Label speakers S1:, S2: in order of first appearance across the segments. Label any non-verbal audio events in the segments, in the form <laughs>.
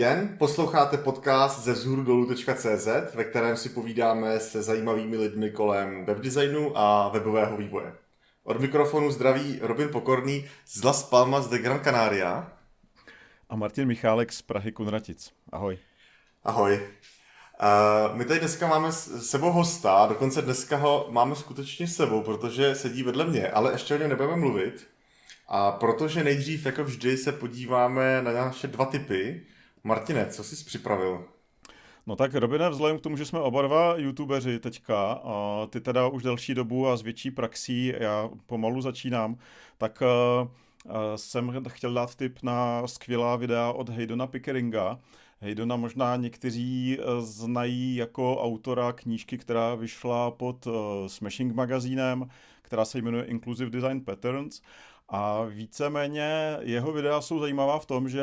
S1: Den, posloucháte podcast ze vzhůru dolů.cz, ve kterém si povídáme se zajímavými lidmi kolem webdesignu a webového vývoje. Od mikrofonu zdraví Robin Pokorný z Las Palmas de Gran Canaria.
S2: A Martin Michálek z Prahy Kunratic. Ahoj.
S1: Ahoj. Uh, my tady dneska máme s sebou hosta, dokonce dneska ho máme skutečně s sebou, protože sedí vedle mě, ale ještě o něm nebudeme mluvit. A protože nejdřív, jako vždy, se podíváme na naše dva typy. Martine, co jsi připravil?
S2: No tak Robine, vzhledem k tomu, že jsme oba dva youtubeři teďka, a ty teda už delší dobu a s větší praxí, já pomalu začínám, tak uh, jsem chtěl dát tip na skvělá videa od Haydona Pickeringa. Haydona možná někteří znají jako autora knížky, která vyšla pod Smashing magazínem, která se jmenuje Inclusive Design Patterns. A víceméně jeho videa jsou zajímavá v tom, že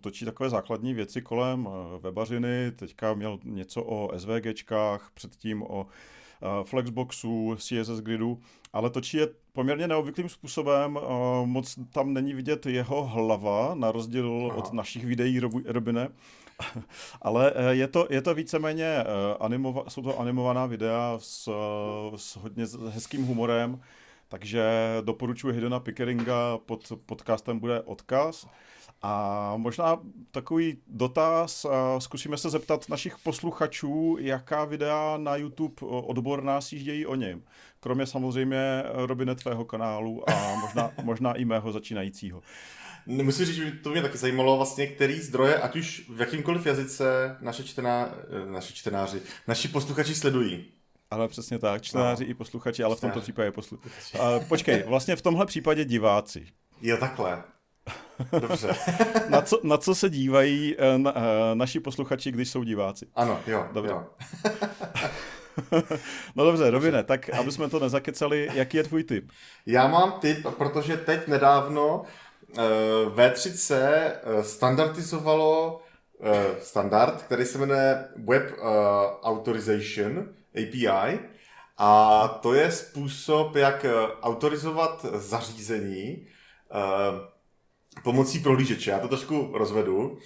S2: točí takové základní věci kolem eh, webařiny, teďka měl něco o SVGčkách, předtím o eh, Flexboxu, CSS Gridu, ale točí je poměrně neobvyklým způsobem, eh, moc tam není vidět jeho hlava, na rozdíl Aha. od našich videí Robine, <laughs> ale je to, je to víceméně, animova, jsou to animovaná videa s, s hodně hezkým humorem, takže doporučuji Hidona Pickeringa, pod podcastem bude odkaz. A možná takový dotaz, zkusíme se zeptat našich posluchačů, jaká videa na YouTube odborná jíždějí o něm. Kromě samozřejmě Robine tvého kanálu a možná, <laughs> možná i mého začínajícího.
S1: Musím říct, že to mě taky zajímalo vlastně, který zdroje, ať už v jakýmkoliv jazyce naše, čtená, naše čtenáři, naši posluchači sledují.
S2: Ale přesně tak, čtenáři no. i posluchači, ale v tomto případě posluchači. <laughs> počkej, vlastně v tomhle případě diváci.
S1: Jo, takhle. <laughs> Dobře.
S2: na, co, na co se dívají eh, na, eh, naši posluchači, když jsou diváci?
S1: Ano, jo. Dobře. Jo. <laughs>
S2: no dobře, Robine, tak aby jsme to nezakecali, jaký je tvůj tip?
S1: Já mám tip, protože teď nedávno uh, V3C standardizovalo uh, standard, který se jmenuje Web Authorization, API. A to je způsob, jak eh, autorizovat zařízení uh, pomocí prohlížeče. Já to trošku rozvedu. Uh,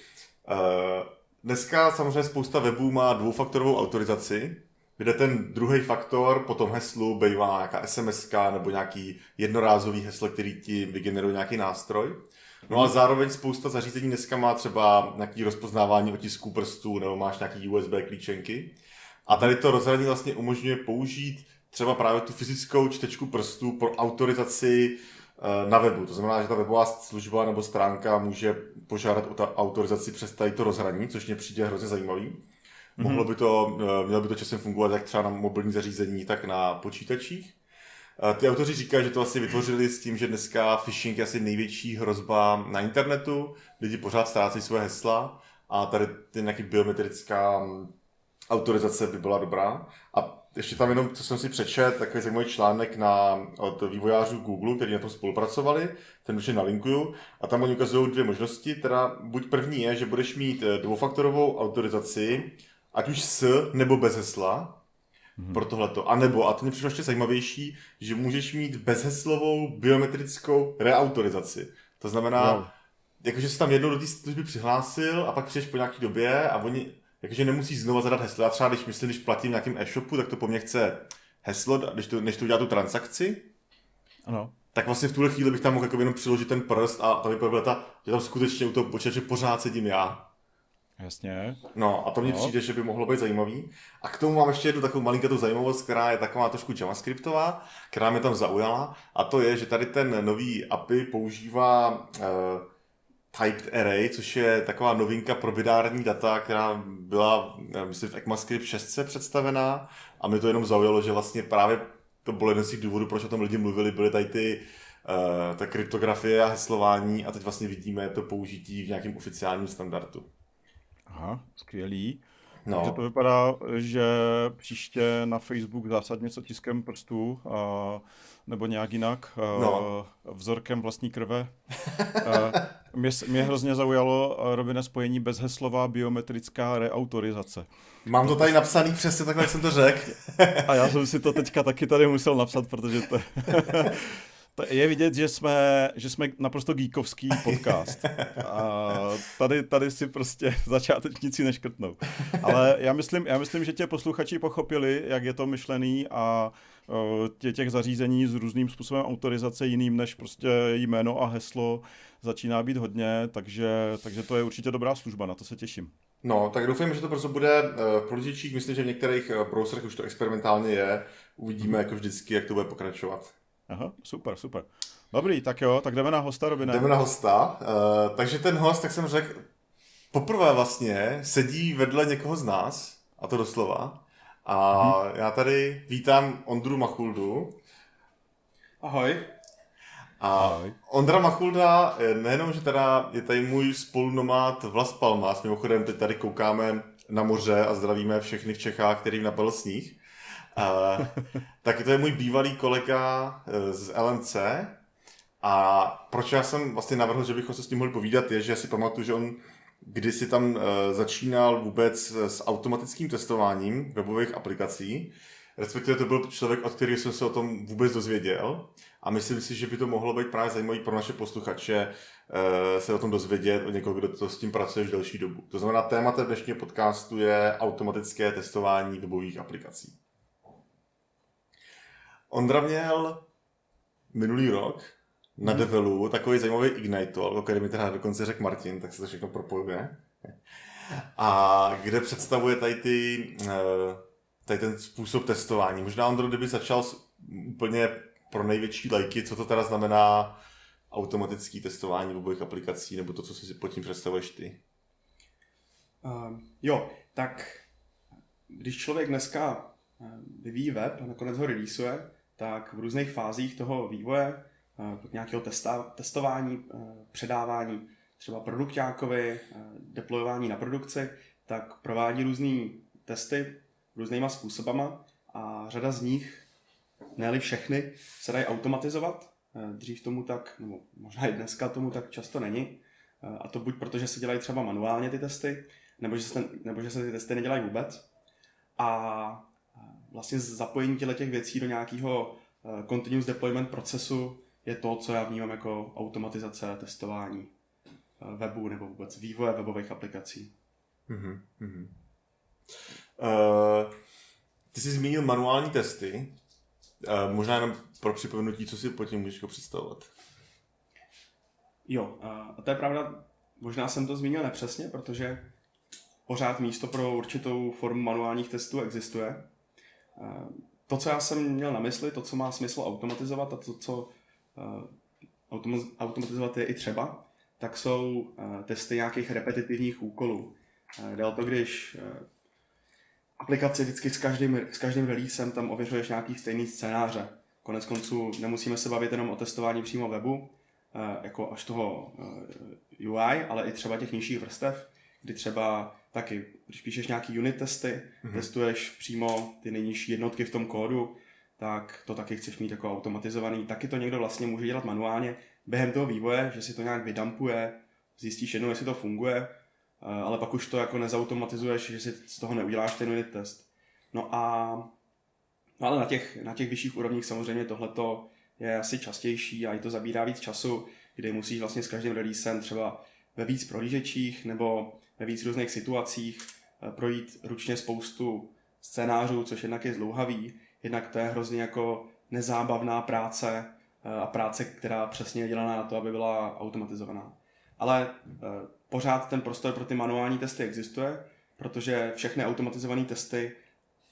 S1: dneska samozřejmě spousta webů má dvoufaktorovou autorizaci, kde ten druhý faktor po tom heslu bývá nějaká SMS nebo nějaký jednorázový heslo, který ti vygeneruje nějaký nástroj. No a zároveň spousta zařízení dneska má třeba nějaký rozpoznávání otisků prstů nebo máš nějaký USB klíčenky. A tady to rozhraní vlastně umožňuje použít třeba právě tu fyzickou čtečku prstů pro autorizaci eh, na webu. To znamená, že ta webová služba nebo stránka může požádat o ta autorizaci přes tady to rozhraní, což mě přijde hrozně zajímavý. Mm-hmm. Mohlo by to, eh, mělo by to časem fungovat jak třeba na mobilní zařízení, tak na počítačích. Eh, ty autoři říkají, že to asi vytvořili s tím, že dneska phishing je asi největší hrozba na internetu. Lidi pořád ztrácejí své hesla a tady ty nějaký biometrická autorizace by byla dobrá. A ještě tam jenom, co jsem si přečet, takový zajímavý článek na, od vývojářů Google, kteří na tom spolupracovali, ten už nalinkuju, a tam oni ukazují dvě možnosti, teda buď první je, že budeš mít eh, dvoufaktorovou autorizaci, ať už s nebo bez hesla, mm-hmm. pro tohleto. A nebo, a to mě přišlo ještě zajímavější, že můžeš mít bezheslovou biometrickou reautorizaci. To znamená, no. jakože jsi tam jednou do té služby přihlásil a pak přijdeš po nějaké době a oni jakože nemusíš znovu zadat heslo. Já třeba, když myslím, když platím nějakým e-shopu, tak to po mně chce heslo, když to, než to udělá tu transakci.
S2: Ano.
S1: Tak vlastně v tuhle chvíli bych tam mohl jako jenom přiložit ten prst a tam by ta, že tam skutečně u toho počítače pořád sedím já.
S2: Jasně.
S1: No a to mně no. přijde, že by mohlo být zajímavý. A k tomu mám ještě jednu takovou malinkou zajímavost, která je taková trošku javascriptová, která mě tam zaujala. A to je, že tady ten nový API používá uh, Typed Array, což je taková novinka pro binární data, která byla, myslím, v ECMAScript 6 představená a mi to jenom zaujalo, že vlastně právě to byl jeden z těch důvodů, proč o tom lidi mluvili, byly tady ty uh, ta kryptografie a heslování a teď vlastně vidíme to použití v nějakém oficiálním standardu.
S2: Aha, skvělý. No. Takže to vypadá, že příště na Facebook zásadně s otiskem prstů a, nebo nějak jinak, no. vzorkem vlastní krve. mě, mě hrozně zaujalo Robine spojení bezheslová biometrická reautorizace.
S1: Mám to tady napsaný přesně takhle, jak jsem to řekl.
S2: a já jsem si to teďka taky tady musel napsat, protože to <laughs> je vidět, že jsme, že jsme naprosto geekovský <laughs> podcast. A tady, tady si prostě <laughs> začátečníci neškrtnou. Ale já myslím, já myslím, že tě posluchači pochopili, jak je to myšlený a tě, těch zařízení s různým způsobem autorizace jiným než prostě jméno a heslo začíná být hodně, takže, takže to je určitě dobrá služba, na to se těším.
S1: No, tak doufám, že to prostě bude v průžičích, myslím, že v některých browserech už to experimentálně je. Uvidíme jako vždycky, jak to bude pokračovat.
S2: Aha, super, super. Dobrý, tak jo, tak jdeme na hosta, Robina.
S1: Jdeme na hosta. Uh, takže ten host, tak jsem řekl, poprvé vlastně sedí vedle někoho z nás, a to doslova. A hmm. já tady vítám Ondru Machuldu.
S3: Ahoj.
S1: A Ahoj. Ondra Machulda, nejenom, že teda je tady můj spolunomát Vlas Palmas, mimochodem teď tady koukáme na moře a zdravíme všechny v Čechách, kterým napadl sníh, Uh, tak to je můj bývalý kolega eh, z LMC. A proč já jsem vlastně navrhl, že bychom se s tím mohli povídat, je, že si pamatuju, že on kdysi tam uh, začínal vůbec s automatickým testováním webových aplikací. Respektive to byl člověk, od kterého jsem se o tom vůbec dozvěděl. A myslím si, že by to mohlo být právě zajímavý pro naše posluchače se o tom dozvědět od někoho, kdo to s tím pracuje už delší dobu. To znamená, tématem dnešního podcastu je automatické testování webových aplikací. Ondra měl minulý rok na hmm. Develu takový zajímavý Ignite, o který mi teda dokonce řekl Martin, tak se to všechno propojuje. A kde představuje tady, ty, eh, tady ten způsob testování. Možná Ondro, kdyby začal úplně pro největší lajky, co to teda znamená automatický testování webových aplikací, nebo to, co si pod tím představuješ ty?
S3: Uh, jo, tak když člověk dneska eh, vyvíjí web a nakonec ho releaseuje, tak v různých fázích toho vývoje, eh, nějakého testa, testování, eh, předávání třeba produktákovi, eh, deployování na produkci, tak provádí různé testy různýma způsobama a řada z nich, ne všechny, se dají automatizovat. Dřív tomu tak, nebo možná i dneska tomu tak často není. A to buď proto, že se dělají třeba manuálně ty testy, nebo že se, nebo že se ty testy nedělají vůbec. A vlastně zapojení těch věcí do nějakého eh, continuous deployment procesu je to, co já vnímám jako automatizace testování eh, webu nebo vůbec vývoje webových aplikací. Mm-hmm.
S1: Uh, ty jsi zmínil manuální testy. Uh, možná jenom pro připomenutí, co si po tím můžeš představovat.
S3: Jo, a to je pravda, možná jsem to zmínil nepřesně, protože pořád místo pro určitou formu manuálních testů existuje. To, co já jsem měl na mysli, to, co má smysl automatizovat a to, co eh, automatizovat je i třeba, tak jsou eh, testy nějakých repetitivních úkolů. Eh, jde to, když aplikaci vždycky s každým, s každým releasem tam ověřuješ nějaký stejný scénáře. Konec konců nemusíme se bavit jenom o testování přímo webu, jako až toho UI, ale i třeba těch nižších vrstev, kdy třeba taky, když píšeš nějaký unit testy, mm-hmm. testuješ přímo ty nejnižší jednotky v tom kódu, tak to taky chceš mít jako automatizovaný. Taky to někdo vlastně může dělat manuálně během toho vývoje, že si to nějak vydampuje, zjistíš jednou, jestli to funguje, eh, ale pak už to jako nezautomatizuješ, že si z toho neuděláš ten unit test. No a no ale na těch, na těch vyšších úrovních samozřejmě tohleto je asi častější a i to zabírá víc času, kdy musíš vlastně s každým releasem třeba ve víc prohlížečích nebo ve víc různých situacích, eh, projít ručně spoustu scénářů, což jednak je zlouhavý, jednak to je hrozně jako nezábavná práce eh, a práce, která přesně je dělaná na to, aby byla automatizovaná. Ale eh, pořád ten prostor pro ty manuální testy existuje, protože všechny automatizované testy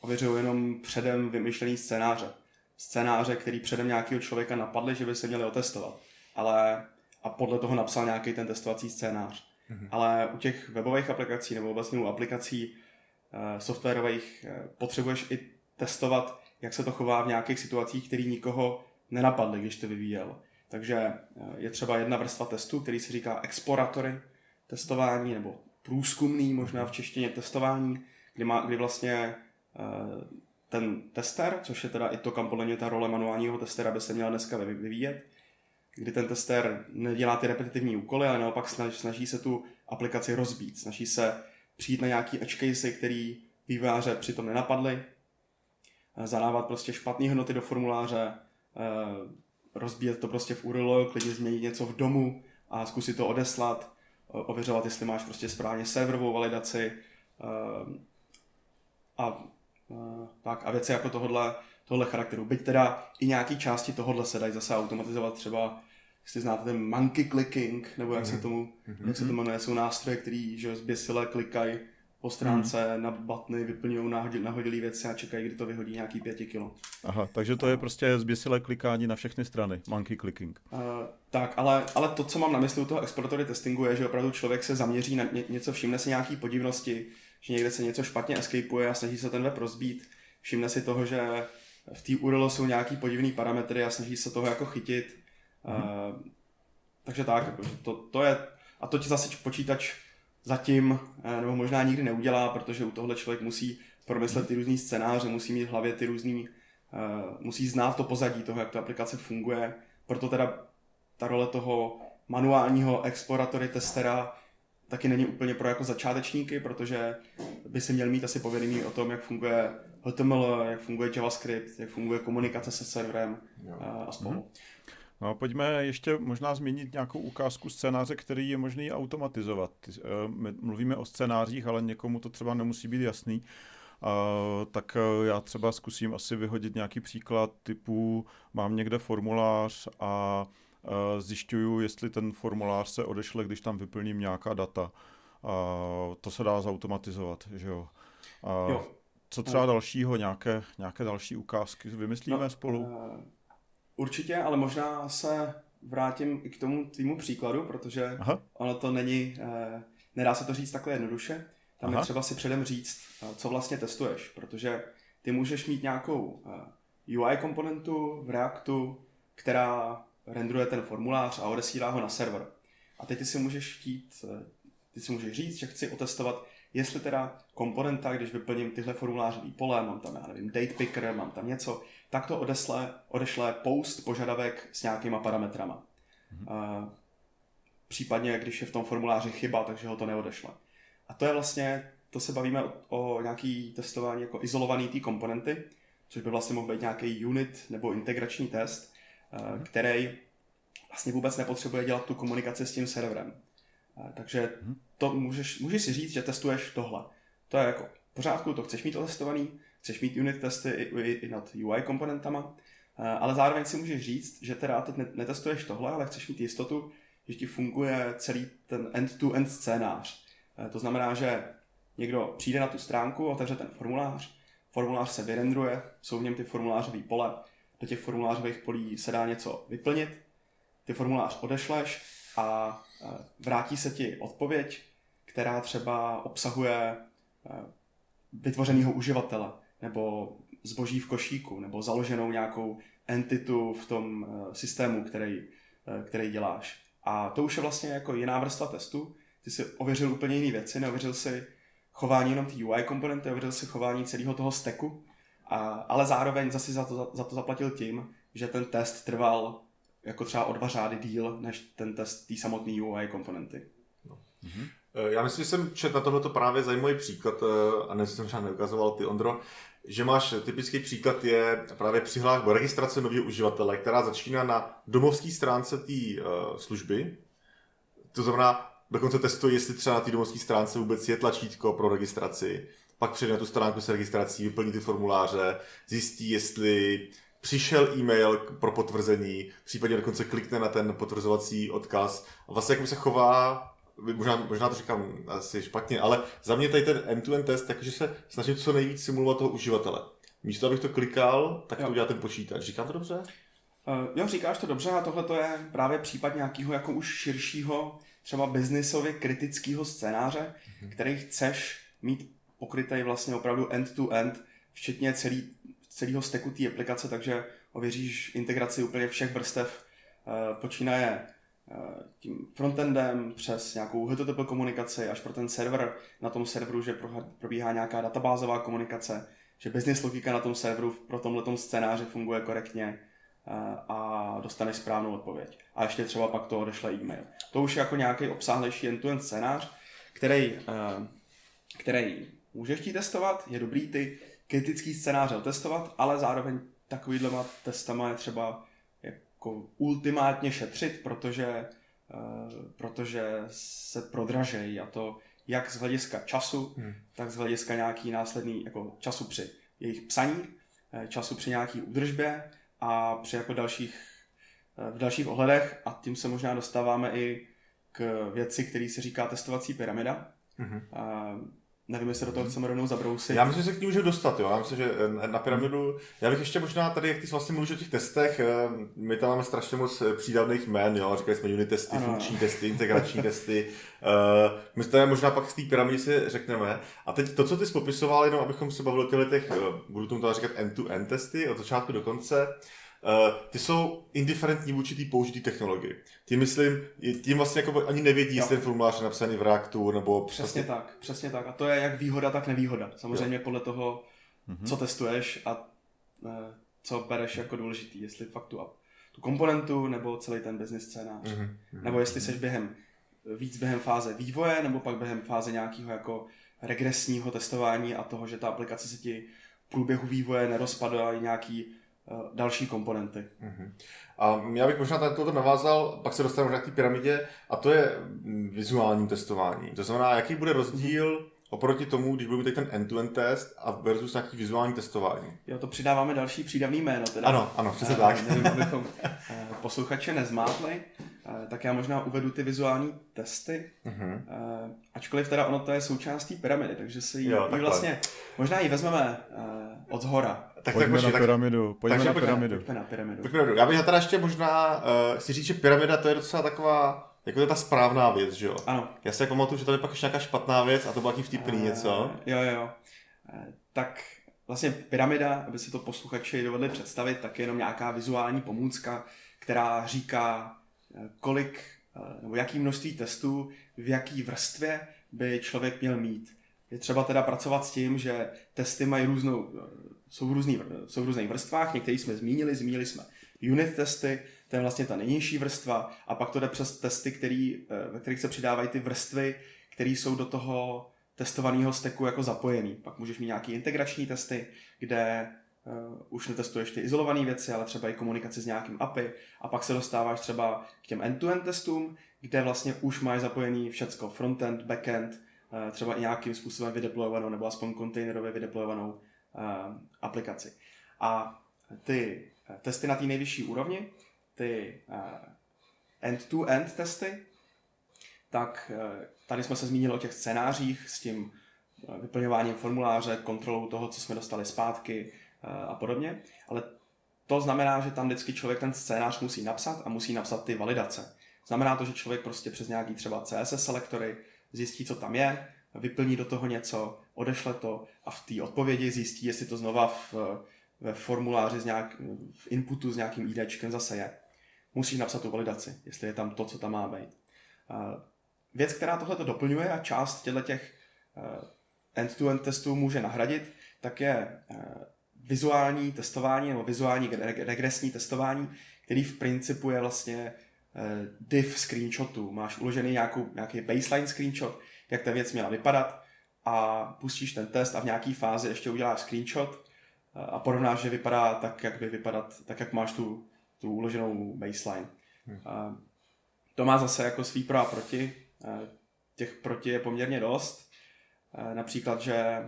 S3: ověřují jenom předem vymyšlený scénáře. Scénáře, který předem nějakého člověka napadly, že by se měli otestovat. Ale a podle toho napsal nějaký ten testovací scénář. Mm-hmm. Ale u těch webových aplikací nebo vlastně u aplikací uh, softwarových uh, potřebuješ i testovat, jak se to chová v nějakých situacích, které nikoho nenapadly, když to vyvíjel. Takže uh, je třeba jedna vrstva testu, který se říká exploratory testování nebo průzkumný možná v češtině testování, kdy, má, kdy vlastně ten tester, což je teda i to, kam podle mě ta role manuálního testera by se měla dneska vyvíjet, kdy ten tester nedělá ty repetitivní úkoly, ale naopak snaží se tu aplikaci rozbít, snaží se přijít na nějaký edge case, který vývojáře přitom nenapadly, eh, zadávat prostě špatné hodnoty do formuláře, eh, rozbíjet to prostě v URL, klidně změnit něco v domu a zkusit to odeslat, ověřovat, jestli máš prostě správně serverovou validaci a, tak, a věci jako tohle, tohle charakteru. Byť teda i nějaký části tohohle se dají zase automatizovat třeba jestli znáte ten monkey clicking, nebo jak mm-hmm. se mhm. tomu, mm-hmm. jak se to jmenuje, jsou nástroje, který že zběsile klikají po stránce mm. na batny, vyplňují nahodilý věci a čekají, kdy to vyhodí nějaký pěti kilo.
S2: Aha, takže to je prostě zběsilé klikání na všechny strany, monkey clicking. Uh,
S3: tak, ale, ale to, co mám na mysli u toho exploratory testingu, je, že opravdu člověk se zaměří na ně, něco, všimne si nějaký podivnosti, že někde se něco špatně escapeuje a snaží se ten web rozbít, všimne si toho, že v té URL jsou nějaký podivný parametry a snaží se toho jako chytit. Mm. Uh, takže tak, jako, to, to je, a to ti zase počítač zatím, eh, nebo možná nikdy neudělá, protože u tohle člověk musí promyslet ty různý scénáře, musí mít v hlavě ty různý, uh, musí znát to pozadí toho, jak ta aplikace funguje. Proto teda ta role toho manuálního exploratory testera taky není úplně pro jako začátečníky, protože by si měl mít asi povědomí o tom, jak funguje HTML, jak funguje JavaScript, jak funguje komunikace se serverem jo. A spolu. Hmm.
S2: No pojďme ještě možná zmínit nějakou ukázku scénáře, který je možný automatizovat. Eh, my mluvíme o scénářích, ale někomu to třeba nemusí být jasný. Uh, tak uh, já třeba zkusím asi vyhodit nějaký příklad typu mám někde formulář a uh, zjišťuju, jestli ten formulář se odešle, když tam vyplním nějaká data. To se dá zautomatizovat, že jo. jo. Co třeba dalšího, nějaké, nějaké další ukázky vymyslíme no, spolu?
S3: Určitě, ale možná se vrátím i k tomu tvýmu příkladu, protože Aha. ono to není, eh, nedá se to říct takhle jednoduše. Tam Aha. je třeba si předem říct, eh, co vlastně testuješ, protože ty můžeš mít nějakou eh, UI komponentu v Reactu, která rendruje ten formulář a odesílá ho na server. A teď ty si můžeš chtít, eh, ty si můžeš říct, že chci otestovat, jestli teda komponenta, když vyplním tyhle formulářové pole, mám tam, já nevím, date picker, mám tam něco, tak to odesle, odešle post požadavek s nějakýma parametrama. Mm-hmm. Uh, případně, když je v tom formuláři chyba, takže ho to neodešle. A to je vlastně, to se bavíme o, o nějaký testování jako izolovaný té komponenty, což by vlastně mohl být nějaký unit nebo integrační test, mm-hmm. který vlastně vůbec nepotřebuje dělat tu komunikaci s tím serverem. Uh, takže mm-hmm. To můžeš, můžeš si říct, že testuješ tohle. To je jako v pořádku, to chceš mít otestovaný, chceš mít unit testy i, i, i nad UI komponentama, eh, ale zároveň si můžeš říct, že teda teď netestuješ tohle, ale chceš mít jistotu, že ti funguje celý ten end-to-end scénář. Eh, to znamená, že někdo přijde na tu stránku, otevře ten formulář, formulář se vyrendruje, jsou v něm ty formulářové pole, do těch formulářových polí se dá něco vyplnit, ty formulář odešleš a eh, vrátí se ti odpověď, která třeba obsahuje vytvořeného uživatele, nebo zboží v košíku, nebo založenou nějakou entitu v tom eh, systému, který, který děláš. A to už je vlastně jako jiná vrstva testu. Ty si ověřil úplně jiné věci, neověřil si chování jenom té UI komponenty, ověřil si chování celého toho stacku, a, ale zároveň zase za to, za to zaplatil tím, že ten test trval jako třeba o dva řády díl, než ten test té samotné UI komponenty. No.
S1: Mm-hmm. Já myslím, že jsem četl na tohleto právě zajímavý příklad, a ne jsem třeba neukazoval ty, Ondro, že máš typický příklad je právě přihláška registrace nového uživatele, která začíná na domovské stránce té uh, služby. To znamená, dokonce testuje, jestli třeba na té domovské stránce vůbec je tlačítko pro registraci. Pak přijde na tu stránku s registrací, vyplní ty formuláře, zjistí, jestli přišel e-mail pro potvrzení, případně dokonce klikne na ten potvrzovací odkaz. A vlastně jak se chová možná, možná to říkám asi špatně, ale za mě tady ten end-to-end test, takže se snažím co nejvíc simulovat toho uživatele. Místo, abych to klikal, tak jo. to udělá ten počítač. Říkám to dobře?
S3: Uh, jo, říkáš to dobře a tohle to je právě případ nějakého jako už širšího, třeba biznisově kritického scénáře, mm-hmm. který chceš mít pokrytý vlastně opravdu end-to-end, včetně celý, celého steku té aplikace, takže ověříš integraci úplně všech vrstev, uh, počínaje Eh, tím frontendem přes nějakou HTTP komunikaci až pro ten server na tom serveru, že probíhá nějaká databázová komunikace, že business logika na tom serveru pro tomhle scénáři funguje korektně eh, a dostaneš správnou odpověď. A ještě třeba pak to odešle e-mail. To už je jako nějaký obsáhlejší end-to-end scénář, který, eh, který můžeš chtít testovat, je dobrý ty kritický scénáře otestovat, ale zároveň takovýhlema testama je třeba jako ultimátně šetřit, protože, uh, protože se prodražejí a to jak z hlediska času, hmm. tak z hlediska nějaký následný jako času při jejich psaní, eh, času při nějaký údržbě a při jako dalších, eh, v dalších ohledech a tím se možná dostáváme i k věci, který se říká testovací pyramida. Mm-hmm. Nevím, jestli do toho chceme rovnou zabrousit.
S1: Já myslím, že se k ní můžu dostat, jo. Já myslím, že eh, na pyramidu, já bych ještě možná tady, jak ty vlastně mluvíš o těch testech, eh, my tam máme strašně moc eh, přídavných jmén, jo. Říkali jsme unit testy, ano. funkční testy, integrační testy. My tady možná pak z té pyramidy si řekneme. A teď to, co ty jsi popisoval, jenom abychom se bavili o těch, budu tomu teda říkat end-to-end testy, od začátku do konce, ty jsou indiferentní vůči té použitý technologii. Tím myslím, tím vlastně jako ani nevědí, jestli ten formulář je napsaný v Reactu nebo...
S3: Přesně vlastně... tak, přesně tak. A to je jak výhoda, tak nevýhoda. Samozřejmě jo. podle toho, mm-hmm. co testuješ a uh, co bereš jako důležitý. Jestli fakt tu, tu komponentu nebo celý ten business scénář. Mm-hmm. Nebo jestli seš během víc během fáze vývoje nebo pak během fáze nějakého jako regresního testování a toho, že ta aplikace se ti v průběhu vývoje nerozpadá nějaký Eh, další komponenty.
S1: Uh-huh. A já bych možná tady toto navázal, pak se dostaneme k té pyramidě, a to je mm, vizuální testování. To znamená, jaký bude rozdíl oproti tomu, když budeme teď ten end-to-end test a versus nějaký vizuální testování.
S3: Jo, to přidáváme další přídavný jméno. Teda.
S1: Ano, ano, přesně uh, tak.
S3: Nevím, abychom <laughs> posluchače nezmátli, tak já možná uvedu ty vizuální testy, uh-huh. ačkoliv teda ono to je součástí pyramidy, takže si ji, jo, vlastně, možná ji vezmeme od zhora.
S2: Tak, pojďme tak, na pyramidu. Pojďme na pyramidu.
S3: Pojďme na pyramidu.
S1: Pojďme Já bych teda ještě možná uh, si říct, že pyramida to je docela taková jako to je ta správná věc, že jo?
S3: Ano.
S1: Já si jako pamatuju, že tady pak ještě nějaká špatná věc a to bylo taky vtipný uh, něco.
S3: Jo, jo. Uh, tak vlastně pyramida, aby si to posluchači dovedli představit, tak je jenom nějaká vizuální pomůcka, která říká, kolik nebo jaký množství testů v jaký vrstvě by člověk měl mít. Je třeba teda pracovat s tím, že testy mají různou, jsou v, různý, jsou v různých vrstvách, některý jsme zmínili, zmínili jsme unit testy, to je vlastně ta nejnižší vrstva, a pak to jde přes testy, který, eh, ve kterých se přidávají ty vrstvy, které jsou do toho testovaného steku jako zapojený. Pak můžeš mít nějaký integrační testy, kde uh, už netestuješ ty izolované věci, ale třeba i komunikaci s nějakým API a pak se dostáváš třeba k těm end-to-end testům, kde vlastně už máš zapojený všecko, frontend, backend, třeba i nějakým způsobem vydeployovanou nebo aspoň kontejnerově vydeployovanou uh, aplikaci. A ty testy na té nejvyšší úrovni, ty end-to-end testy, tak tady jsme se zmínili o těch scénářích s tím vyplňováním formuláře, kontrolou toho, co jsme dostali zpátky, a podobně, ale to znamená, že tam vždycky člověk ten scénář musí napsat a musí napsat ty validace. Znamená to, že člověk prostě přes nějaký třeba CSS selektory zjistí, co tam je, vyplní do toho něco, odešle to a v té odpovědi zjistí, jestli to znova v, ve formuláři z nějak, v inputu s nějakým IDčkem zase je. Musí napsat tu validaci, jestli je tam to, co tam má být. Věc, která tohle to doplňuje a část těch eh, end-to-end testů může nahradit, tak je eh, vizuální testování nebo vizuální regresní testování, který v principu je vlastně div screenshotu. Máš uložený nějakou, nějaký baseline screenshot, jak ta věc měla vypadat a pustíš ten test a v nějaký fázi ještě uděláš screenshot eh, a porovnáš, že vypadá tak, jak by vypadat, tak jak máš tu, tu uloženou baseline. Hmm. To má zase jako svý pro a proti. Eh, těch proti je poměrně dost. Například, že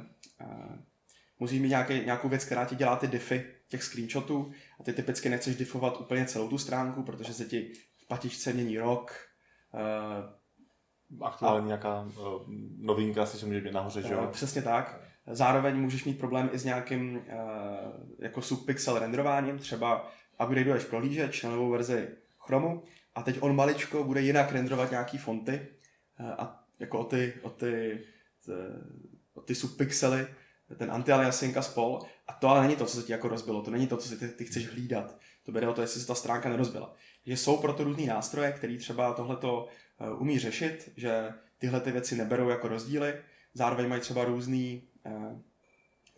S3: musíš mít nějaký, nějakou věc, která ti dělá ty diffy těch screenshotů a ty typicky nechceš diffovat úplně celou tu stránku, protože se ti patičce mění rok.
S1: Uh, Aktuálně a, nějaká uh, novinka si může být nahoře, že jo? Uh,
S3: přesně tak. Zároveň můžeš mít problém i s nějakým jako subpixel renderováním, třeba upgradeuješ prohlížeč na novou verzi Chromu a teď on maličko bude jinak renderovat nějaký fonty a jako o ty, o ty, ty, o ty subpixely ten anti-aliasing a spol. A to ale není to, co se ti jako rozbilo, to není to, co si ty, ty chceš hlídat. To bude o to, jestli se ta stránka nerozbila. Že jsou proto různý nástroje, který třeba tohleto uh, umí řešit, že tyhle ty věci neberou jako rozdíly, zároveň mají třeba různý, uh,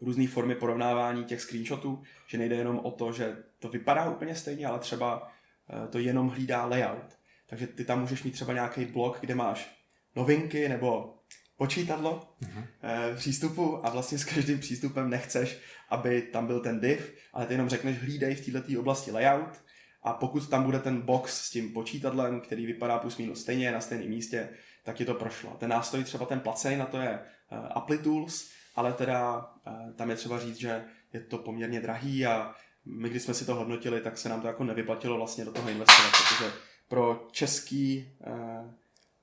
S3: různý formy porovnávání těch screenshotů, že nejde jenom o to, že to vypadá úplně stejně, ale třeba uh, to jenom hlídá layout. Takže ty tam můžeš mít třeba nějaký blok, kde máš novinky nebo počítadlo uh-huh. přístupu a vlastně s každým přístupem nechceš, aby tam byl ten div, ale ty jenom řekneš hlídej v této oblasti layout a pokud tam bude ten box s tím počítadlem, který vypadá plus minus stejně na stejném místě, tak je to prošlo. Ten nástroj třeba ten placený na to je uh, Applitools, ale teda uh, tam je třeba říct, že je to poměrně drahý a my, když jsme si to hodnotili, tak se nám to jako nevyplatilo vlastně do toho investovat, protože pro český, uh,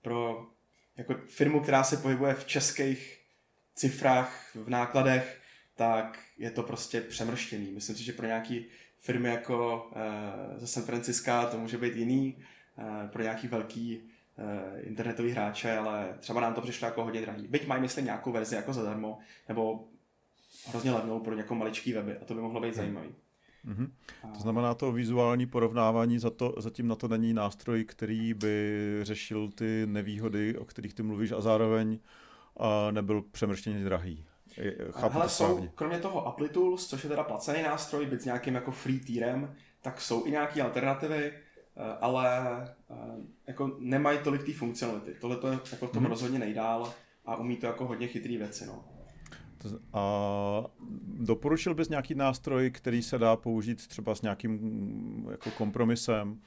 S3: pro jako firmu, která se pohybuje v českých cifrách, v nákladech, tak je to prostě přemrštěný. Myslím si, že pro nějaký firmy jako uh, ze San Francisca to může být jiný, uh, pro nějaký velký uh, internetový hráče, ale třeba nám to přišlo jako hodně drahý. Byť mají, myslím, nějakou verzi jako zadarmo, nebo hrozně levnou pro nějakou maličký weby a to by mohlo být hmm. zajímavý.
S2: Mm-hmm. To znamená, to vizuální porovnávání za to, zatím na to není nástroj, který by řešil ty nevýhody, o kterých ty mluvíš a zároveň a nebyl přemrštěně drahý.
S3: Chápu Hele, to jsou, kromě toho Applitools, což je teda placený nástroj, byť s nějakým jako free tírem, tak jsou i nějaké alternativy, eh, ale eh, jako nemají tolik té funkcionality. Tohle to je jako v tom hmm. rozhodně nejdál a umí to jako hodně chytrý věci. No.
S2: A doporučil bys nějaký nástroj, který se dá použít třeba s nějakým jako kompromisem?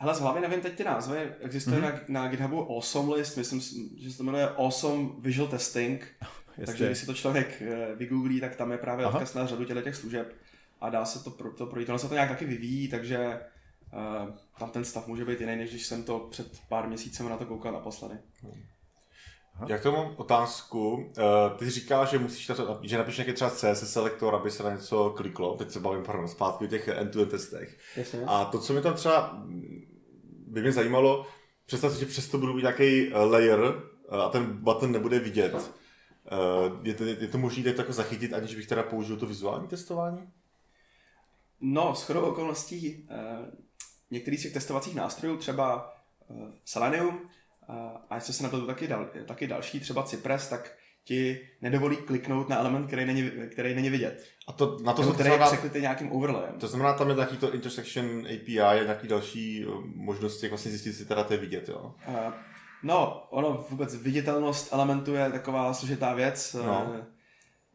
S3: Hele, z hlavy nevím teď ty názvy. Existuje mm-hmm. na, na GitHubu Awesome List, myslím, že se to jmenuje Awesome Visual Testing. <laughs> Jestli. Takže když si to člověk eh, vygooglí, tak tam je právě Aha. odkaz na řadu těch služeb a dá se to, pro, to projít. Ono se to nějak taky vyvíjí, takže uh, tam ten stav může být jiný, než když jsem to před pár měsícem na to koukal naposledy. Hmm.
S1: Aha. Jak to mám otázku? Uh, ty říkal, že musíš, že napíš nějaký třeba CSS selektor, aby se na něco kliklo. Teď se bavím pardon, zpátky o těch end-to-end testech.
S3: Jasně.
S1: A to, co mi tam třeba by mě zajímalo, představ si, že přesto budu mít nějaký eh, layer eh, a ten button nebude vidět. Uh, je to, je to možné tak zachytit, aniž bych teda použil to vizuální testování?
S3: No, s chodou okolností některý z těch testovacích nástrojů, třeba Selenium, a jestli se na to taky, dal, taky další, třeba Cypress, tak ti nedovolí kliknout na element, který není, který není vidět.
S1: A to, na to
S3: Nebo který znamená, je nějakým overlayem.
S1: To znamená, tam je taky to intersection API a nějaký další eh, možnosti, jak vlastně zjistit, si teda to je vidět, jo? Uh,
S3: no, ono vůbec viditelnost elementu je taková složitá věc. No. Eh,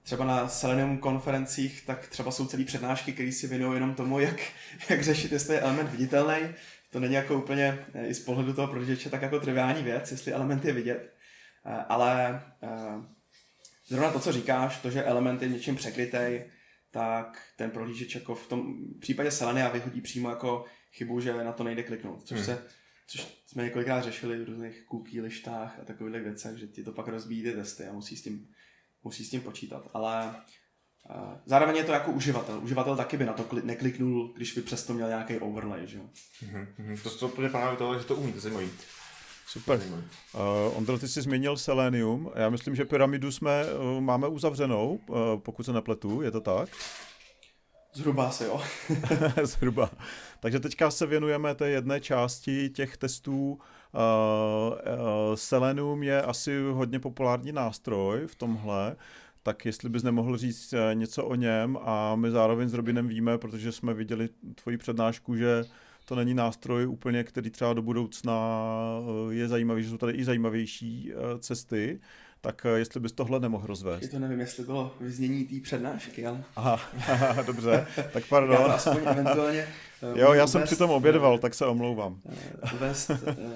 S3: třeba na Selenium konferencích, tak třeba jsou celé přednášky, které si věnují jenom tomu, jak, jak řešit, jestli je element viditelný to není jako úplně i z pohledu toho prohlížeče tak jako triviální věc, jestli element je vidět. Ale zrovna to, co říkáš, to, že element je něčím překrytý, tak ten prohlížeč jako v tom případě Selenia vyhodí přímo jako chybu, že na to nejde kliknout, což, hmm. se, což jsme několikrát řešili v různých cookie lištách a takových věcech, že ti to pak rozbíjí ty testy a musí s tím, musí s tím počítat. Ale Zároveň je to jako uživatel. Uživatel taky by na to nekliknul, když by přesto měl nějaký overlay, že jo?
S1: Mm-hmm. To, to úplně právě to, že to umí, to zajímavý.
S2: Super. Uh, Ondro, ty jsi změnil Selenium. Já myslím, že pyramidu jsme uh, máme uzavřenou, uh, pokud se nepletu, je to tak?
S3: Zhruba se jo. <laughs>
S2: Zhruba. Takže teďka se věnujeme té jedné části těch testů. Uh, uh, Selenium je asi hodně populární nástroj v tomhle tak jestli bys nemohl říct něco o něm a my zároveň s Robinem víme, protože jsme viděli tvoji přednášku, že to není nástroj úplně, který třeba do budoucna eh, je zajímavý, že jsou tady i zajímavější eh, cesty, tak jestli bys tohle nemohl rozvést.
S3: to nevím, jestli bylo vyznění té přednášky, ale...
S2: Aha, dobře, tak pardon.
S3: Já aspoň eventuálně... <laughs>
S2: jo, já jsem přitom obědval, tak se omlouvám.
S3: Uvést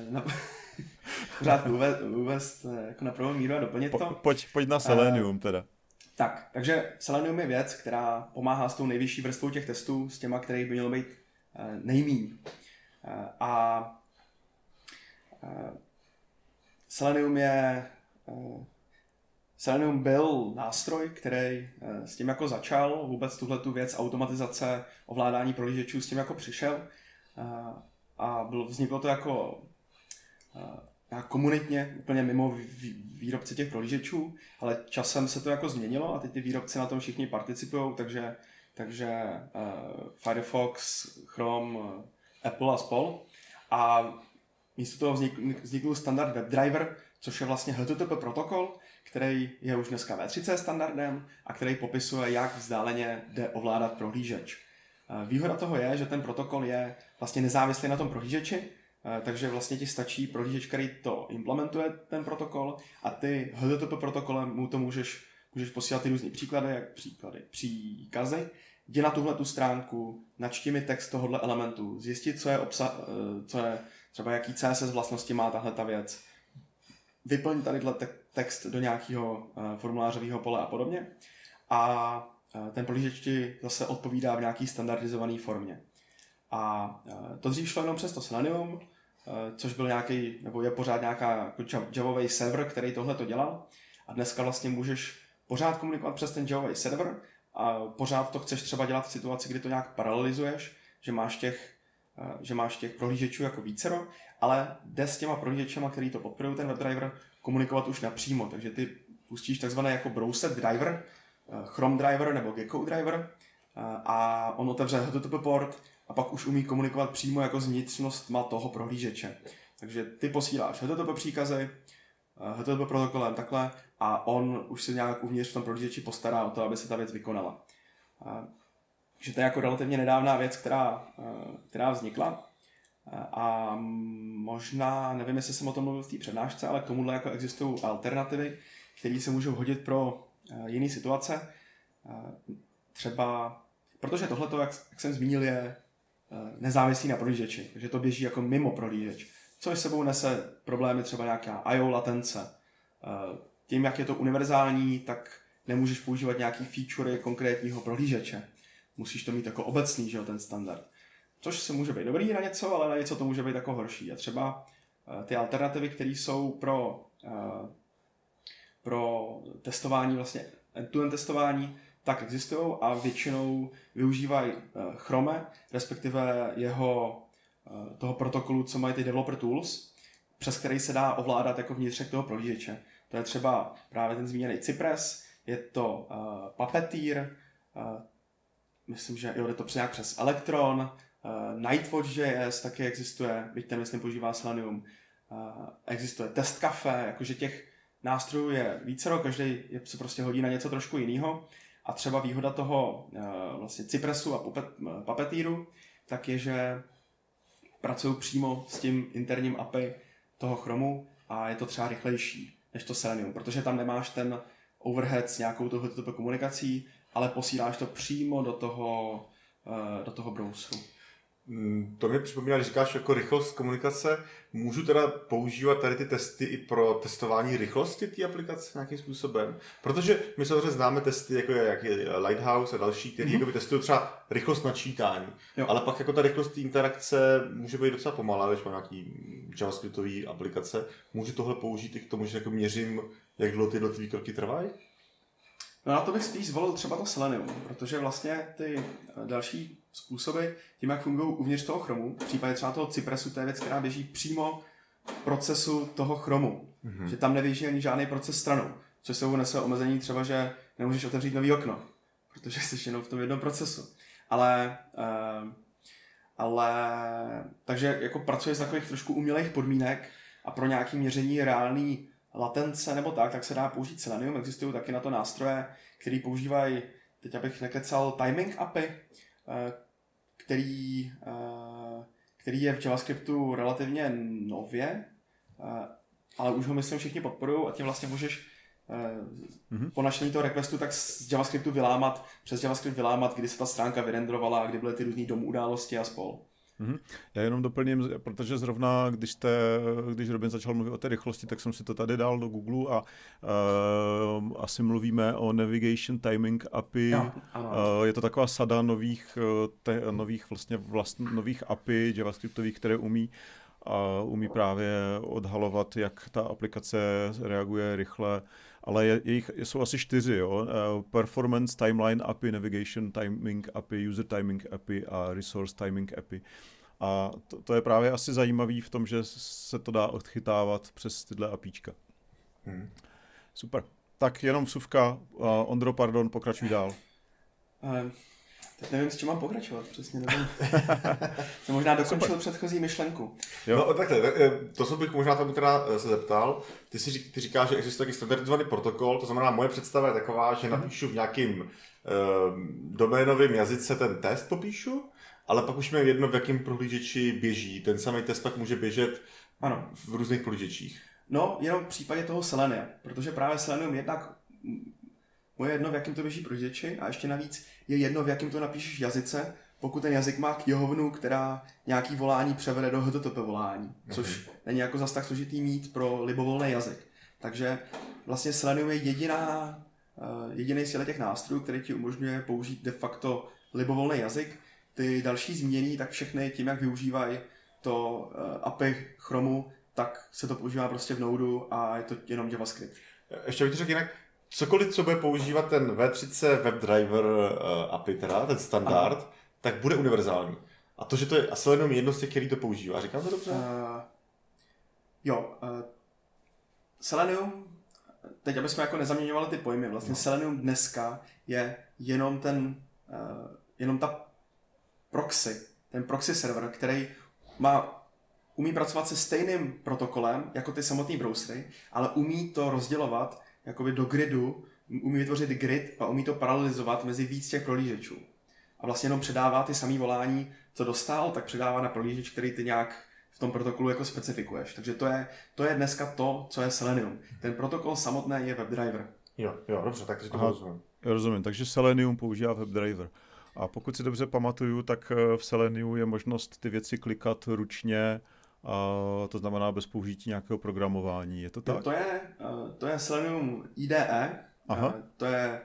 S3: na... <laughs> pořádku uvést, uvést jako na prvou míru a doplnit po, to.
S2: Pojď, pojď na Selenium teda.
S3: Tak, takže Selenium je věc, která pomáhá s tou nejvyšší vrstvou těch testů, s těma, kterých by mělo být nejmíň. Uh, a uh, Selenium je Selenium byl nástroj, který s tím jako začal, vůbec tuhle tu věc automatizace, ovládání prohlížečů s tím jako přišel a byl, vzniklo to jako komunitně, úplně mimo výrobce těch prohlížečů, ale časem se to jako změnilo a teď ty výrobci na tom všichni participují, takže, takže uh, Firefox, Chrome, uh, Apple a spol. A místo toho vznikl, vznikl standard WebDriver, což je vlastně HTTP protokol, který je už dneska V3C standardem a který popisuje, jak vzdáleně jde ovládat prohlížeč. Výhoda toho je, že ten protokol je vlastně nezávislý na tom prohlížeči, Eh, takže vlastně ti stačí prohlížeč, který to implementuje, ten protokol, a ty HTTP protokolem mu to můžeš, můžeš posílat ty různé příklady, jak příklady, příkazy, jdi na tuhle tu stránku, načti mi text tohohle elementu, zjistit, co je, obsa- eh, co je třeba jaký CSS vlastnosti má tahle ta věc, vyplň tady te- text do nějakého uh, formulářového pole a podobně. A uh, ten prohlížeč ti zase odpovídá v nějaký standardizované formě. A to dřív šlo jenom přes to Selenium, což byl nějaký, nebo je pořád nějaká jako javový server, který tohle to dělal. A dneska vlastně můžeš pořád komunikovat přes ten javový server a pořád to chceš třeba dělat v situaci, kdy to nějak paralelizuješ, že máš těch, že máš těch prohlížečů jako vícero, ale jde s těma prohlížečema, který to podporují, ten WebDriver, komunikovat už napřímo. Takže ty pustíš takzvaný jako browser driver, Chrome driver nebo Gecko driver a on otevře HTTP port a pak už umí komunikovat přímo jako s vnitřnostma toho prohlížeče. Takže ty posíláš HTTP příkazy, HTTP protokolem takhle a on už se nějak uvnitř v tom prohlížeči postará o to, aby se ta věc vykonala. Takže to je jako relativně nedávná věc, která, která vznikla. A možná, nevím, jestli jsem o tom mluvil v té přednášce, ale k tomuhle jako existují alternativy, které se můžou hodit pro jiné situace. Třeba, protože tohle, jak, jak jsem zmínil, je nezávislý na prohlížeči, takže to běží jako mimo prohlížeč, což sebou nese problémy třeba nějaká I.O. latence. Tím, jak je to univerzální, tak nemůžeš používat nějaký feature konkrétního prohlížeče. Musíš to mít jako obecný, že jo, ten standard. Což se může být dobrý na něco, ale na něco to může být jako horší. A třeba ty alternativy, které jsou pro, pro testování, vlastně end-to-end testování, tak existují a většinou využívají Chrome, respektive jeho toho protokolu, co mají ty developer tools, přes který se dá ovládat jako vnitřek toho prohlížeče. To je třeba právě ten zmíněný Cypress, je to uh, Puppeteer, uh, myslím, že jo, je to nějak přes Electron, uh, Nightwatch.js taky existuje, byť ten myslím používá Selenium. Uh, existuje Test Cafe, jakože těch nástrojů je více, každý je, se prostě hodí na něco trošku jiného. A třeba výhoda toho uh, vlastně Cypressu a Puppeteeru, tak je, že pracují přímo s tím interním API toho Chromu a je to třeba rychlejší než to Selenium, protože tam nemáš ten overhead s nějakou tohoto komunikací, ale posíláš to přímo do toho, do toho browseru.
S1: To mě připomíná, když říkáš jako rychlost komunikace, můžu teda používat tady ty testy i pro testování rychlosti té aplikace nějakým způsobem? Protože my samozřejmě známe testy, jako je, jak je Lighthouse a další, které mm-hmm. testují třeba rychlost načítání, jo. ale pak jako ta rychlost té interakce může být docela pomalá, když mám nějaký javascriptový aplikace. Můžu tohle použít i k tomu, že jako měřím, jak dlouho ty jednotlivé kroky trvají?
S3: No na to bych spíš zvolil třeba to Selenium, protože vlastně ty další způsoby, tím, jak fungují uvnitř toho chromu, v případě třeba toho Cypressu, to je věc, která běží přímo v procesu toho chromu. Mm-hmm. Že tam neběží ani žádný proces stranou. Což se nese omezení třeba, že nemůžeš otevřít nový okno, protože jsi jenom v tom jednom procesu. Ale, uh, ale takže jako pracuješ z takových trošku umělých podmínek a pro nějaké měření reální latence nebo tak, tak se dá použít Selenium. Existují taky na to nástroje, které používají, teď abych nekecal, timing API, který, který je v JavaScriptu relativně nově, ale už ho myslím všichni podporují a tím vlastně můžeš mm-hmm. po našení toho requestu tak z JavaScriptu vylámat, přes JavaScript vylámat, kdy se ta stránka vyrendrovala a kdy byly ty různé domů události a spol.
S2: Mm-hmm. Já jenom doplním, protože zrovna, když, jste, když Robin začal mluvit o té rychlosti, tak jsem si to tady dal do Google a uh, asi mluvíme o Navigation Timing API. Jo, uh, je to taková sada nových, te, nových, vlastně vlast, nových API JavaScriptových, které umí a umí právě odhalovat, jak ta aplikace reaguje rychle, ale je, jich, jsou asi čtyři, jo? Uh, performance Timeline API, Navigation Timing API, User Timing API a Resource Timing API. A to, to je právě asi zajímavý v tom, že se to dá odchytávat přes tyhle APIčka. Hmm. Super. Tak jenom vsuvka. Uh, Ondro, pardon, pokračuj dál.
S3: Uh, Teď nevím, s čím mám pokračovat, přesně nevím. <laughs> Jsem možná dokončil Super. předchozí myšlenku.
S1: Jo. No takhle, eh, to, co bych možná tam teda eh, se zeptal, ty, si, ty říkáš, že existuje taky standardizovaný protokol, to znamená, moje představa je taková, že mhm. napíšu v nějakým uh, doménovém jazyce ten test popíšu, ale pak už mě jedno, v jakém prohlížeči běží. Ten samý test pak může běžet ano. v různých prohlížečích.
S3: No, jenom v případě toho Selenia, protože právě Selenium jednak Moje jedno, v jakém to běží počítači a ještě navíc je jedno, v jakém to napíšeš jazyce, pokud ten jazyk má knihovnu, která nějaký volání převede do HTTP volání, což mm-hmm. není jako zas tak složitý mít pro libovolný jazyk. Takže vlastně Selenium je jediná, uh, jediný z těch nástrojů, který ti umožňuje použít de facto libovolný jazyk. Ty další změny, tak všechny tím, jak využívají to uh, API Chromu, tak se to používá prostě v Node a je to jenom JavaScript.
S1: Ještě bych to řekl jinak, cokoliv, co bude používat ten V30 WebDriver uh, API, teda, ten standard, Aha. tak bude univerzální. A to, že to je Selenium jedno z těch, který to používá. Říkám to dobře? Uh,
S3: jo. Uh, Selenium, teď abychom jako nezaměňovali ty pojmy, vlastně no. Selenium dneska je jenom ten, uh, jenom ta proxy, ten proxy server, který má umí pracovat se stejným protokolem jako ty samotné browsery, ale umí to rozdělovat jakoby do gridu, umí vytvořit grid a umí to paralelizovat mezi víc těch prolížečů. A vlastně jenom předává ty samé volání, co dostal, tak předává na prolížeč, který ty nějak v tom protokolu jako specifikuješ. Takže to je, to je dneska to, co je Selenium. Ten protokol samotný je WebDriver.
S1: Jo, jo, dobře, tak to rozumím.
S2: Rozumím, takže Selenium používá WebDriver. A pokud si dobře pamatuju, tak eh, v Selenium je možnost ty věci klikat ručně, a to znamená bez použití nějakého programování. Je to tak?
S3: To je, eh, to je Selenium IDE. Aha. Eh, to je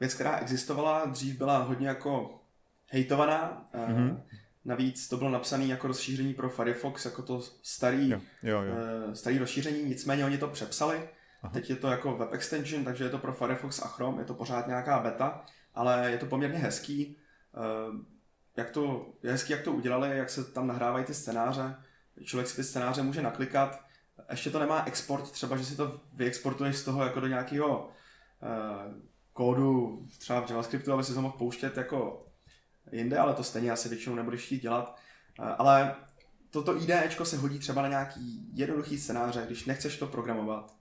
S3: věc, která existovala, dřív byla hodně jako hejtovaná. Mm-hmm. Navíc to bylo napsané jako rozšíření pro Firefox, jako to starý, jo, jo, jo. starý rozšíření, nicméně oni to přepsali. Aha. Teď je to jako web extension, takže je to pro Firefox a Chrome, je to pořád nějaká beta, ale je to poměrně hezký. Jak to, je hezký, jak to udělali, jak se tam nahrávají ty scénáře člověk si ty scénáře může naklikat. Ještě to nemá export, třeba, že si to vyexportuješ z toho jako do nějakého uh, kódu třeba v JavaScriptu, aby si to mohl pouštět jako jinde, ale to stejně asi většinou nebudeš chtít dělat. Uh, ale toto IDEčko se hodí třeba na nějaký jednoduchý scénáře, když nechceš to programovat.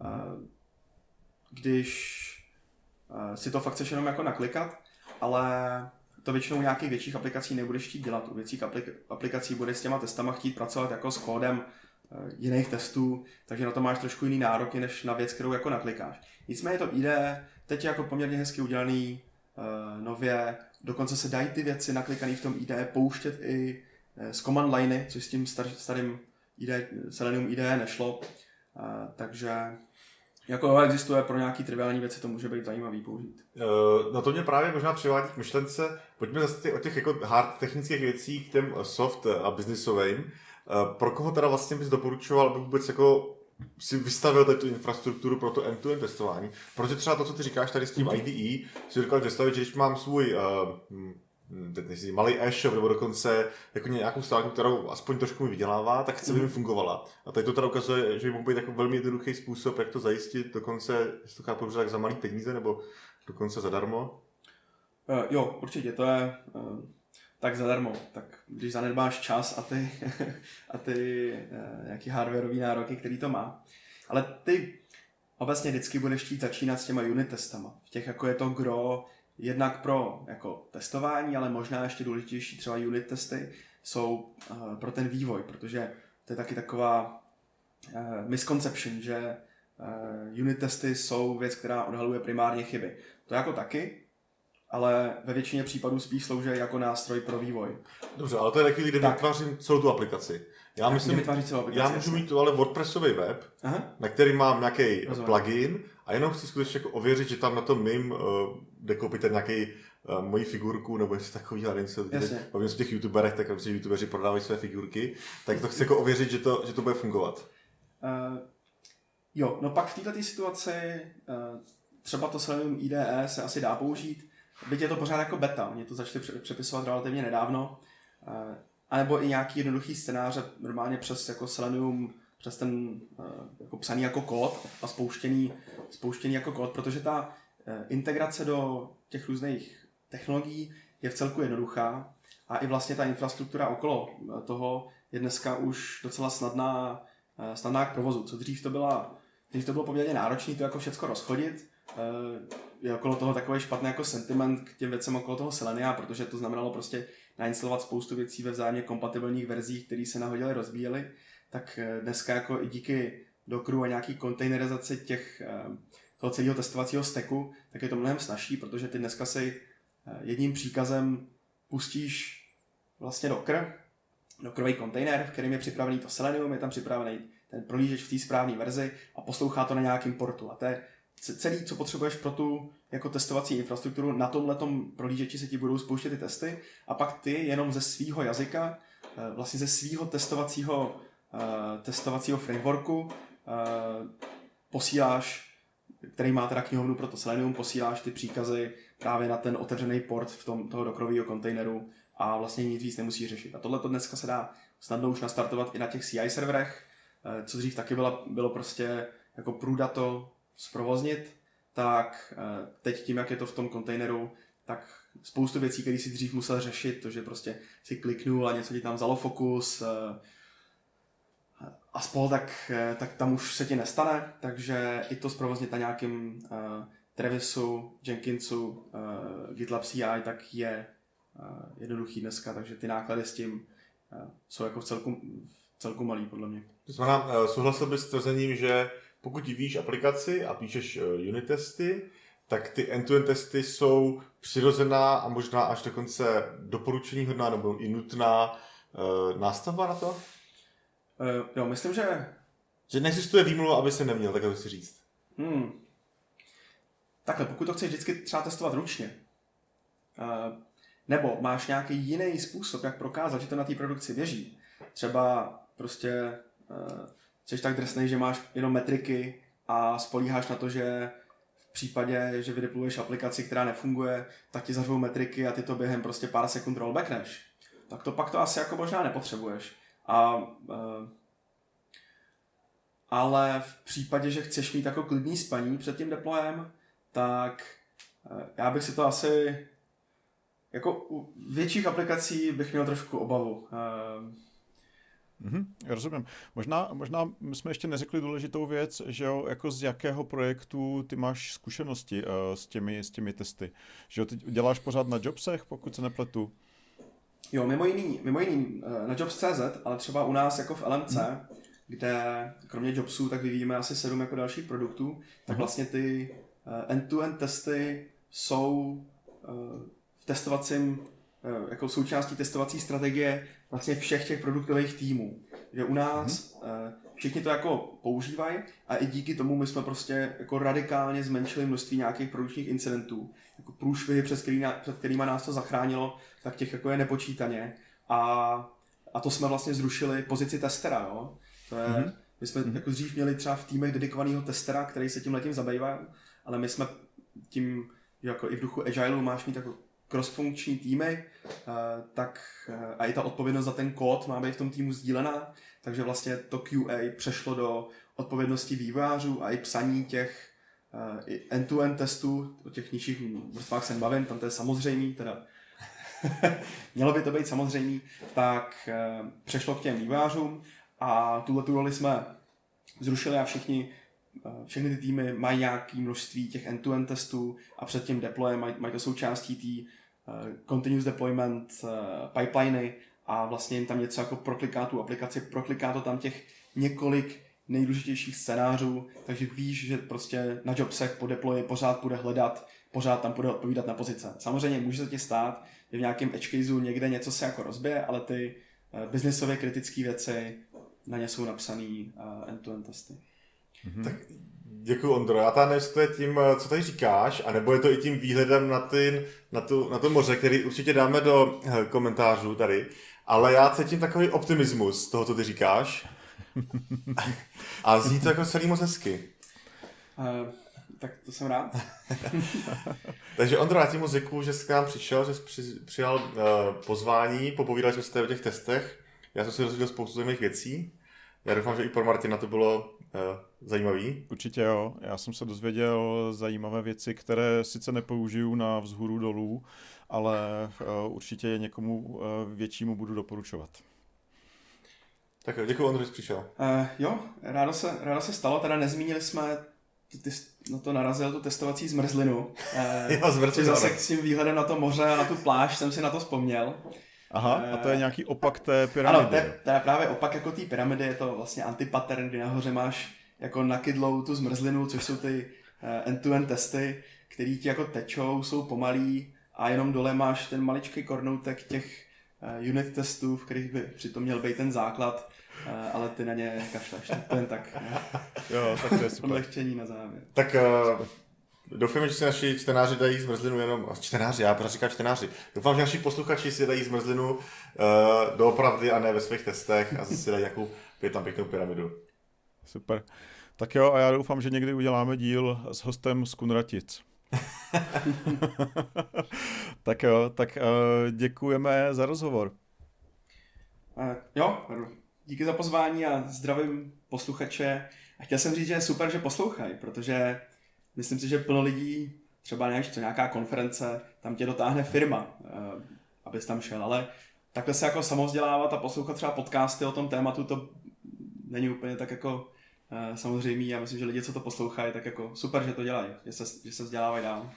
S3: Uh, když si to fakt chceš jenom jako naklikat, ale to většinou nějakých větších aplikací nebudeš chtít dělat. U větších aplikací budeš s těma testama chtít pracovat jako s kódem eh, jiných testů, takže na to máš trošku jiný nároky, než na věc, kterou jako naklikáš. Nicméně to ide, teď je jako poměrně hezky udělaný, uh, nově, dokonce se dají ty věci naklikané v tom IDE pouštět i uh, z command liney, což s tím star, starým IDE, Selenium IDE nešlo, takže jako existuje pro nějaký triviální věci, to může být zajímavý použít.
S1: Uh, no to mě právě možná přivádí k myšlence, pojďme zase od těch jako hard technických věcí k těm soft a businessovým. Uh, pro koho teda vlastně bys doporučoval, aby vůbec jako si vystavil tady tu infrastrukturu pro to end-to-end testování. Protože třeba to, co ty říkáš tady s tím mm-hmm. IDE, si říkal představit, že když mám svůj uh, teď nechci, malý e-shop nebo dokonce jako nějakou stránku, kterou aspoň trošku mi vydělává, tak chci, aby mi mhm. fungovala. A tady to teda ukazuje, že by mohl být jako velmi jednoduchý způsob, jak to zajistit, dokonce, jestli to chápu, tak za malý peníze nebo dokonce zadarmo.
S3: Uh, jo, určitě, to je uh, tak zadarmo. Tak když zanedbáš čas a ty, <laughs> a ty uh, nějaký hardwareový nároky, který to má. Ale ty obecně vždycky budeš chtít začínat s těma unit testama. V těch jako je to gro, jednak pro jako testování, ale možná ještě důležitější třeba unit testy jsou uh, pro ten vývoj, protože to je taky taková uh, misconception, že uh, unit testy jsou věc, která odhaluje primárně chyby. To jako taky, ale ve většině případů spíš slouží jako nástroj pro vývoj.
S1: Dobře, ale to je taky, kde tak. vytvářím celou tu aplikaci. Já tak myslím, celou aplikaci, já můžu mít tu ale WordPressový web, Aha. na který mám nějaký plugin a jenom chci skutečně jako ověřit, že tam na tom mým uh, jde koupit nějaký uh, moji figurku, nebo jestli takový, nevím, bavím se o těch youtuberech, tak si youtubeři prodávají své figurky, tak to chci jako ověřit, že to, že to bude fungovat. Uh,
S3: jo, no pak v této situaci uh, třeba to Selenium IDE se asi dá použít, byť je to pořád jako beta, oni to začali přepisovat relativně nedávno, uh, anebo i nějaký jednoduchý scénáře, normálně přes jako Selenium, přes ten uh, jako psaný jako kód a spouštěný, spouštěný jako kód, protože ta uh, integrace do těch různých technologií je v celku jednoduchá a i vlastně ta infrastruktura okolo toho je dneska už docela snadná, snadná k provozu. Co dřív to byla, dřív to bylo poměrně náročné to jako všechno rozchodit, je okolo toho takový špatný jako sentiment k těm věcem okolo toho Selenia, protože to znamenalo prostě nainstalovat spoustu věcí ve vzájemně kompatibilních verzích, které se nahodily, rozbíjely, tak eh, dneska jako i díky Dockeru a nějaký kontejnerizaci těch, eh, toho celého testovacího steku, tak je to mnohem snažší, protože ty dneska si jedním příkazem pustíš vlastně Docker, Dockerový kontejner, v kterém je připravený to Selenium, je tam připravený ten prolížeč v té správné verzi a poslouchá to na nějakém portu. A to je celý, co potřebuješ pro tu jako testovací infrastrukturu. Na tomhle prolížeči se ti budou spouštět ty testy a pak ty jenom ze svého jazyka, eh, vlastně ze svého testovacího, testovacího frameworku uh, posíláš, který má teda knihovnu pro to Selenium, posíláš ty příkazy právě na ten otevřený port v tom, toho dokrového kontejneru a vlastně nic víc nemusí řešit. A tohle to dneska se dá snadno už nastartovat i na těch CI serverech, eh, co dřív taky bylo, bylo prostě jako průda to zprovoznit, tak eh, teď tím, jak je to v tom kontejneru, tak spoustu věcí, které si dřív musel řešit, to, že prostě si kliknul a něco ti tam vzalo fokus eh, a spol, tak, tak tam už se ti nestane, takže i to zprovoznit na nějakým uh, Travisu, Jenkinsu, uh, GitLab CI, tak je jednoduchý dneska, takže ty náklady s tím jsou jako celku, celku malý, podle mě.
S1: To znamená, souhlasil bys s tvrzením, že pokud víš aplikaci a píšeš unit testy, tak ty end-to-end testy jsou přirozená a možná až dokonce doporučení hodná nebo i nutná uh, nástavba na to? Uh,
S3: jo, myslím, že...
S1: Že neexistuje výmluva, aby se neměl, tak si říct. Hmm.
S3: Takhle, pokud to chceš vždycky třeba testovat ručně, uh, nebo máš nějaký jiný způsob, jak prokázat, že to na té produkci běží. Třeba prostě uh, jsi tak drsný, že máš jenom metriky a spolíháš na to, že v případě, že vydepluješ aplikaci, která nefunguje, tak ti zařvou metriky a ty to během prostě pár sekund rollbackneš. Tak to pak to asi jako možná nepotřebuješ. A, uh, ale v případě, že chceš mít jako klidný spaní před tím deployem, tak uh, já bych si to asi jako u větších aplikací bych měl trošku obavu.
S2: Mm-hmm, rozumím. Možná, možná jsme ještě neřekli důležitou věc, že jo, jako z jakého projektu ty máš zkušenosti uh, s, těmi, s těmi testy. Že jo, ty děláš pořád na Jobsech, pokud se nepletu?
S3: Jo, mimo jiný, mimo jiný uh, na Jobs.cz, ale třeba u nás jako v LMC, mm. kde kromě Jobsů tak vyvíjíme asi sedm jako dalších produktů, tak mm. vlastně ty uh, end-to-end testy jsou uh, testovacím, eh, jako součástí testovací strategie vlastně všech těch produktových týmů. Že u nás mm-hmm. všichni to jako používají a i díky tomu my jsme prostě jako radikálně zmenšili množství nějakých produkčních incidentů. Jako průšvihy, přes který, před kterými nás to zachránilo, tak těch jako je nepočítaně. A, a to jsme vlastně zrušili pozici testera, jo. To je, mm-hmm. My jsme mm-hmm. jako dřív měli třeba v týmech dedikovaného testera, který se tím letím zabývá, ale my jsme tím, jako i v duchu Agile máš mít jako crossfunkční týmy, eh, tak eh, a i ta odpovědnost za ten kód má být v tom týmu sdílená, takže vlastně to QA přešlo do odpovědnosti vývojářů a i psaní těch eh, end-to-end testů, o těch nižších vrstvách se bavím, tam to je samozřejmý, teda. <laughs> Mělo by to být samozřejmý, tak přešlo k těm vývojářům a tuhle tu roli jsme zrušili a všichni všechny ty týmy mají nějaké množství těch end-to-end testů a před tím deployem mají, mají to součástí té Eh, continuous deployment eh, pipeliny a vlastně jim tam něco jako prokliká tu aplikaci, prokliká to tam těch několik nejdůležitějších scénářů, takže víš, že prostě na jobsech po deployi pořád bude hledat, pořád tam bude odpovídat na pozice. Samozřejmě může se ti stát, že v nějakém edge caseu někde něco se jako rozbije, ale ty uh, biznesově kritické věci na ně jsou napsané uh, end-to-end testy.
S1: Mm-hmm. Tak Děkuji, Ondro. Já tady nevím, to je tím, co tady říkáš, anebo je to i tím výhledem na, ty, na, tu, na to moře, který určitě dáme do eh, komentářů tady. Ale já cítím takový optimismus z toho, co ty říkáš. <laughs> A zní to jako celý moc hezky.
S3: Uh, tak to jsem rád. <laughs>
S1: Takže Ondro, já ti moc děkuju, že jsi k nám přišel, že jsi při, přijal uh, pozvání, popovídali jsme se o těch testech. Já jsem si dozvěděl spoustu zajímavých věcí. Já doufám, že i pro Martina to bylo zajímavý.
S2: Určitě jo. Já jsem se dozvěděl zajímavé věci, které sice nepoužiju na vzhůru dolů, ale uh, určitě je někomu uh, většímu budu doporučovat.
S1: Tak jo, děkuji, Ondřej, že přišel.
S3: Uh, jo, rádo se, rádo se stalo, teda nezmínili jsme, ty, ty na to narazil, tu testovací zmrzlinu. Uh, <laughs> jo, zmrzlinu. Zase s tím výhledem na to moře a na tu pláž jsem si na to vzpomněl.
S2: Aha, a to je nějaký opak té pyramidy.
S3: Ano, to je, to je právě opak jako té pyramidy, je to vlastně antipattern, kdy nahoře máš jako nakydlou tu zmrzlinu, což jsou ty eh, end-to-end testy, který ti jako tečou, jsou pomalý a jenom dole máš ten maličký kornoutek těch eh, unit testů, v kterých by přitom měl být ten základ, eh, ale ty na ně kašleš. Tak to jen tak. <laughs>
S2: Jo, tak to je super.
S3: Odlehčení na závěr.
S1: Tak uh, doufám, že si naši čtenáři dají zmrzlinu jenom, čtenáři, já pořád říkám čtenáři, doufám, že naši posluchači si dají zmrzlinu uh, doopravdy a ne ve svých testech a si dají nějakou tam pěknou pyramidu.
S2: Super. Tak jo, a já doufám, že někdy uděláme díl s hostem z Kunratic. <laughs> tak jo, tak uh, děkujeme za rozhovor.
S3: Uh, jo, díky za pozvání a zdravím posluchače. A chtěl jsem říct, že je super, že poslouchají, protože myslím si, že plno lidí, třeba než to nějaká konference, tam tě dotáhne firma, uh, abys tam šel, ale takhle se jako samozdělávat a poslouchat třeba podcasty o tom tématu, to není úplně tak jako uh, samozřejmý. Já myslím, že lidi, co to poslouchají, tak jako super, že to dělají, že se, že se vzdělávají dál.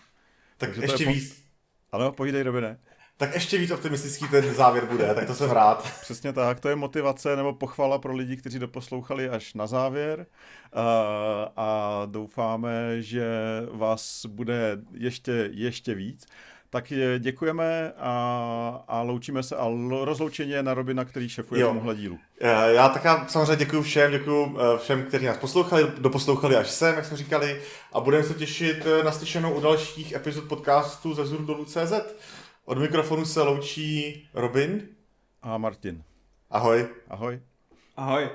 S1: Tak Takže ještě víc.
S2: Ano, povídej, Robine.
S1: Tak ještě víc optimistický ten závěr bude, tak to jsem rád.
S2: Přesně tak, to je motivace nebo pochvala pro lidi, kteří doposlouchali až na závěr a, a doufáme, že vás bude ještě, ještě víc. Tak děkujeme a, a loučíme se a rozloučení je na Robina, který šefuje jo. tomuhle dílu.
S1: Eh, já tak samozřejmě děkuji všem, děkuji eh, všem, kteří nás poslouchali, doposlouchali až sem, jak jsme říkali, a budeme se těšit eh, na slyšenou u dalších epizod podcastu ze CZ. Od mikrofonu se loučí Robin
S2: a Martin.
S1: Ahoj.
S2: Ahoj.
S3: Ahoj.